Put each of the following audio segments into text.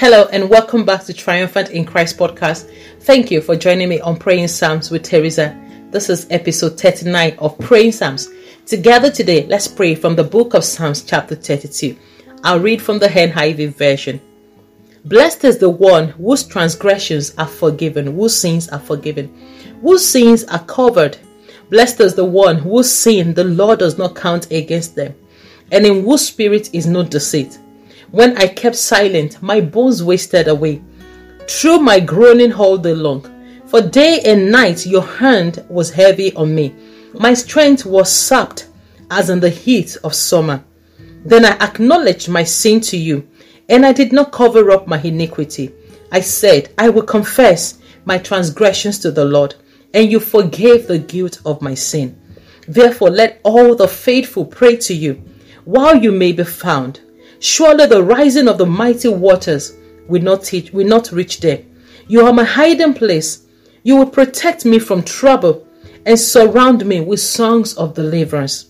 Hello and welcome back to Triumphant in Christ podcast. Thank you for joining me on Praying Psalms with Theresa. This is episode 39 of Praying Psalms. Together today, let's pray from the book of Psalms, chapter 32. I'll read from the NIV version. Blessed is the one whose transgressions are forgiven, whose sins are forgiven, whose sins are covered. Blessed is the one whose sin the Lord does not count against them, and in whose spirit is no deceit. When I kept silent, my bones wasted away through my groaning all day long. For day and night your hand was heavy on me. My strength was sapped as in the heat of summer. Then I acknowledged my sin to you, and I did not cover up my iniquity. I said, I will confess my transgressions to the Lord, and you forgave the guilt of my sin. Therefore, let all the faithful pray to you while you may be found. Surely the rising of the mighty waters will not, teach, will not reach there. You are my hiding place. You will protect me from trouble and surround me with songs of deliverance.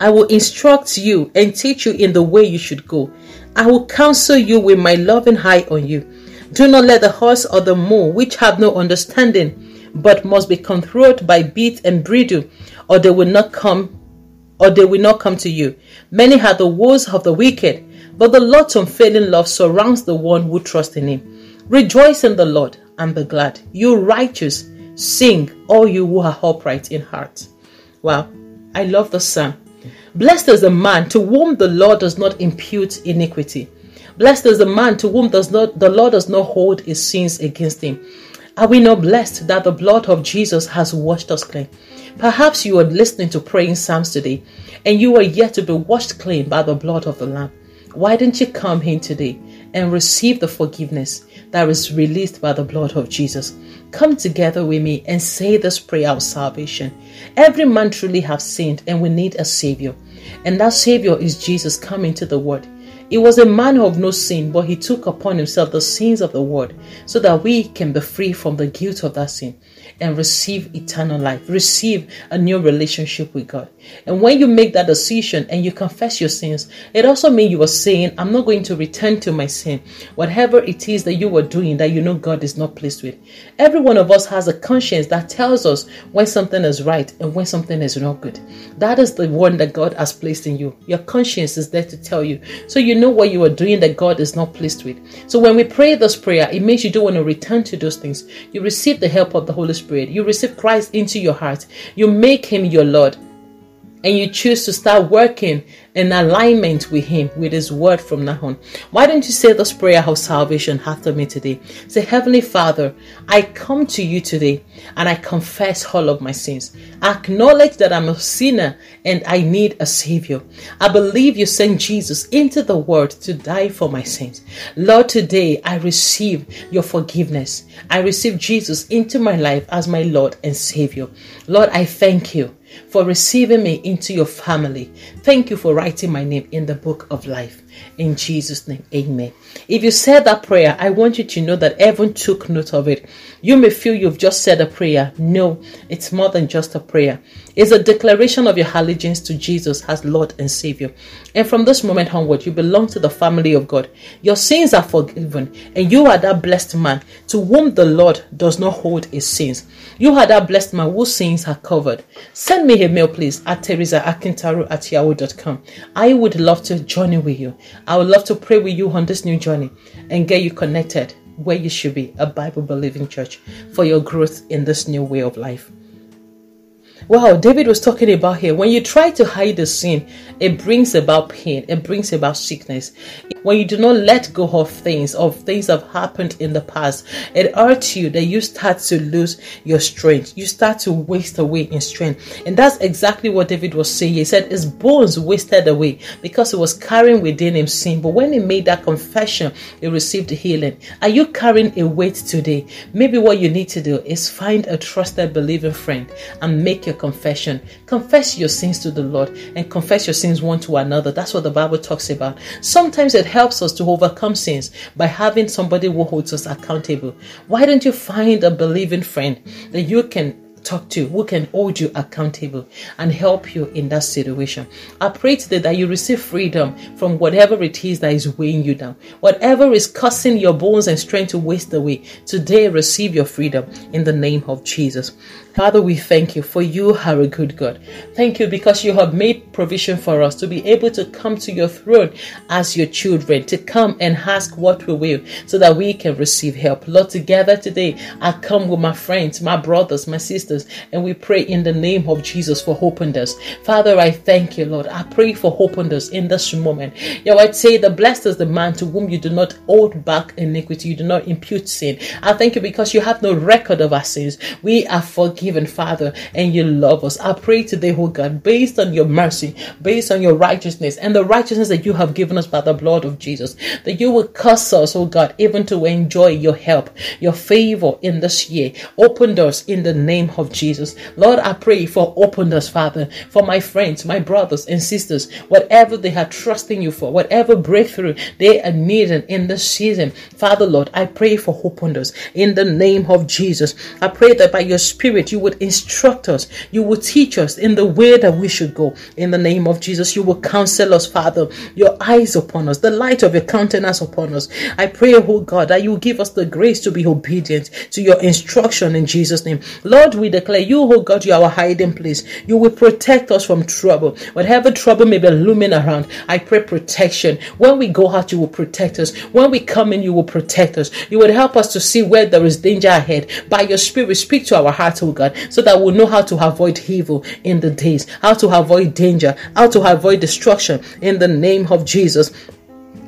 I will instruct you and teach you in the way you should go. I will counsel you with my loving eye on you. Do not let the horse or the mule, which have no understanding, but must be controlled by bit and bridle, or they will not come or they will not come to you. Many are the woes of the wicked, but the Lord's unfailing love surrounds the one who trusts in him. Rejoice in the Lord and be glad. You righteous, sing, all you who are upright in heart. Wow, I love the psalm. Blessed is the man to whom the Lord does not impute iniquity. Blessed is the man to whom does not the Lord does not hold his sins against him. Are we not blessed that the blood of Jesus has washed us clean? Perhaps you are listening to praying Psalms today and you are yet to be washed clean by the blood of the Lamb. Why don't you come in today and receive the forgiveness that is released by the blood of Jesus? Come together with me and say this prayer of salvation. Every man truly have sinned and we need a savior. And that savior is Jesus coming to the world. He was a man of no sin, but he took upon himself the sins of the world so that we can be free from the guilt of that sin and receive eternal life, receive a new relationship with God. And when you make that decision and you confess your sins, it also means you are saying, I'm not going to return to my sin. Whatever it is that you are doing that you know God is not pleased with. Every one of us has a conscience that tells us when something is right and when something is not good. That is the one that God has placed in you. Your conscience is there to tell you. So you know what you are doing that God is not pleased with. So when we pray this prayer, it makes you don't want to return to those things. You receive the help of the Holy Spirit. You receive Christ into your heart. You make him your Lord and you choose to start working in alignment with Him, with His word from now on. Why don't you say this prayer of salvation after me today? Say, Heavenly Father, I come to you today and I confess all of my sins. I acknowledge that I'm a sinner and I need a Savior. I believe you sent Jesus into the world to die for my sins. Lord, today I receive your forgiveness. I receive Jesus into my life as my Lord and Savior. Lord, I thank you for receiving me into your family. Thank you for writing my name in the book of life. In Jesus' name, amen. If you said that prayer, I want you to know that heaven took note of it. You may feel you've just said a prayer. No, it's more than just a prayer. It's a declaration of your allegiance to Jesus as Lord and Savior. And from this moment onward, you belong to the family of God. Your sins are forgiven, and you are that blessed man to whom the Lord does not hold his sins. You are that blessed man whose sins are covered. Send me a mail, please, at teresaakintaru at yahoo.com. I would love to journey with you. I would love to pray with you on this new journey and get you connected where you should be a Bible believing church for your growth in this new way of life. Wow, David was talking about here. When you try to hide the sin, it brings about pain, it brings about sickness. When you do not let go of things, of things that have happened in the past, it hurts you that you start to lose your strength. You start to waste away in strength. And that's exactly what David was saying. He said his bones wasted away because he was carrying within him sin. But when he made that confession, he received healing. Are you carrying a weight today? Maybe what you need to do is find a trusted, believing friend and make your confession. Confess your sins to the Lord and confess your sins one to another. That's what the Bible talks about. Sometimes it helps us to overcome sins by having somebody who holds us accountable. Why don't you find a believing friend that you can talk to, who can hold you accountable and help you in that situation. I pray today that you receive freedom from whatever it is that is weighing you down, whatever is causing your bones and strength to waste away. Today, receive your freedom in the name of Jesus. Father, we thank you for you are a good God. Thank you because you have made provision for us to be able to come to your throne as your children, to come and ask what we will so that we can receive help. Lord, together today, I come with my friends, my brothers, my sisters, and we pray in the name of Jesus for openness. Father, I thank you, Lord. I pray for openness in this moment. You know, I'd say the blessed is the man to whom you do not hold back iniquity, you do not impute sin. I thank you because you have no record of our sins. We are forgiven forgiven, Father, and you love us. I pray today, oh God, based on your mercy, based on your righteousness, and the righteousness that you have given us by the blood of Jesus, that you will curse us, oh God, even to enjoy your help, your favor in this year. Open doors in the name of Jesus. Lord, I pray for open doors, Father, for my friends, my brothers and sisters, whatever they are trusting you for, whatever breakthrough they are needing in this season. Father, Lord, I pray for open doors in the name of Jesus. I pray that by your Spirit, you you would instruct us. You would teach us in the way that we should go. In the name of Jesus, you will counsel us, Father. Your eyes upon us, the light of your countenance upon us. I pray, oh God, that you give us the grace to be obedient to your instruction in Jesus' name. Lord, we declare you, oh God, you are our hiding place. You will protect us from trouble. Whatever trouble may be looming around, I pray protection. When we go out, you will protect us. When we come in, you will protect us. You will help us to see where there is danger ahead. By your spirit, speak to our hearts, oh God. God, so that we'll know how to avoid evil in the days, how to avoid danger, how to avoid destruction in the name of Jesus.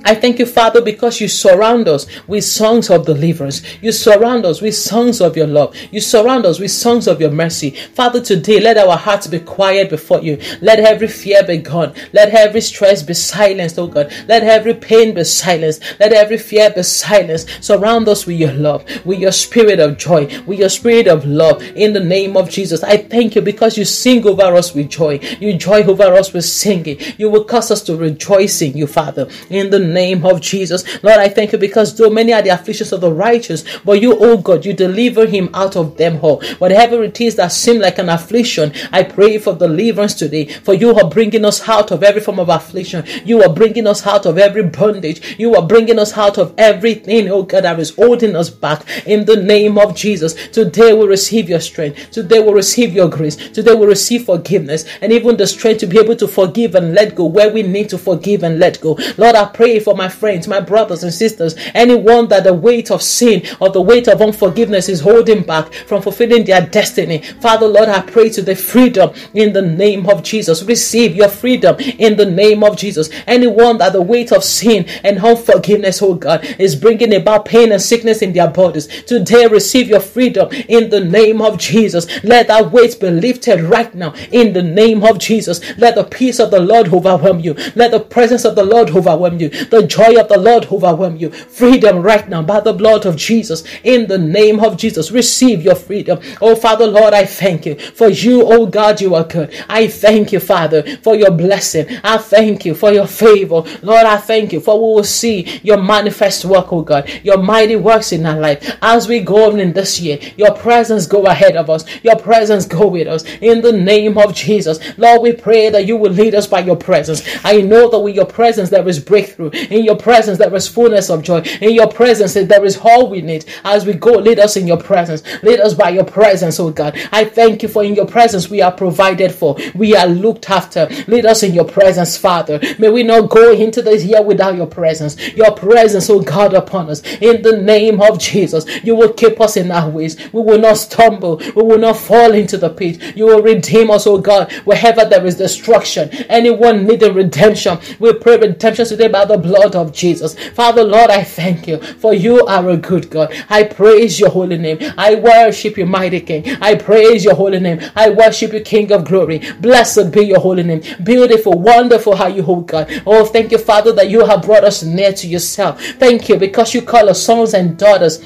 I thank you, Father, because you surround us with songs of deliverance. You surround us with songs of your love. You surround us with songs of your mercy. Father, today, let our hearts be quiet before you. Let every fear be gone. Let every stress be silenced, oh God. Let every pain be silenced. Let every fear be silenced. Surround us with your love, with your spirit of joy, with your spirit of love. In the name of Jesus, I thank you because you sing over us with joy. You joy over us with singing. You will cause us to rejoice in you, Father. In the name of Jesus. Lord, I thank you because though many are the afflictions of the righteous, but you, oh God, you deliver him out of them all. Whatever it is that seems like an affliction, I pray for deliverance today. For you are bringing us out of every form of affliction. You are bringing us out of every bondage. You are bringing us out of everything, oh God, that is holding us back. In the name of Jesus, today we receive your strength. Today we receive your grace. Today we receive forgiveness and even the strength to be able to forgive and let go where we need to forgive and let go. Lord, I pray for my friends, my brothers and sisters, anyone that the weight of sin or the weight of unforgiveness is holding back from fulfilling their destiny. Father, Lord, I pray to the freedom in the name of Jesus. Receive your freedom in the name of Jesus. Anyone that the weight of sin and unforgiveness, oh God, is bringing about pain and sickness in their bodies, today receive your freedom in the name of Jesus. Let that weight be lifted right now in the name of Jesus. Let the peace of the Lord overwhelm you. Let the presence of the Lord overwhelm you. The joy of the Lord overwhelm you. Freedom right now by the blood of Jesus. In the name of Jesus, receive your freedom. Oh, Father, Lord, I thank you. For you, oh God, you are good. I thank you, Father, for your blessing. I thank you for your favor. Lord, I thank you for we will see your manifest work, oh God, your mighty works in our life. As we go on in this year, your presence go ahead of us. Your presence go with us. In the name of Jesus, Lord, we pray that you will lead us by your presence. I know that with your presence there is breakthrough. In your presence, there is fullness of joy. In your presence, there is all we need. As we go, lead us in your presence. Lead us by your presence, oh God. I thank you for in your presence we are provided for. We are looked after. Lead us in your presence, Father. May we not go into this year without your presence. Your presence, oh God, upon us. In the name of Jesus, you will keep us in our ways. We will not stumble. We will not fall into the pit. You will redeem us, oh God, wherever there is destruction. Anyone needing redemption, we pray redemption today by the blood blood of Jesus. Father, Lord, I thank you for you are a good God. I praise your holy name. I worship you, mighty King. I praise your holy name. I worship you, King of glory. Blessed be your holy name. Beautiful, wonderful how you hold God. Oh, thank you, Father, that you have brought us near to yourself. Thank you because you call us sons and daughters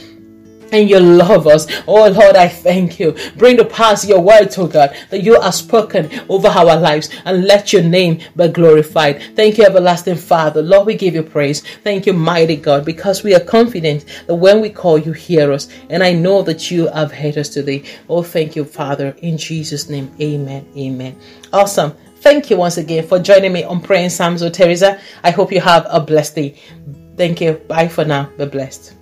and you love us. Oh Lord, I thank you. Bring to pass your word, to God, that you are spoken over our lives and let your name be glorified. Thank you, everlasting Father. Lord, we give you praise. Thank you, mighty God, because we are confident that when we call, you hear us. And I know that you have heard us today. Oh, thank you, Father. In Jesus' name, amen. Amen. Awesome. Thank you once again for joining me on Praying Psalms with Theresa. I hope you have a blessed day. Thank you. Bye for now. Be blessed.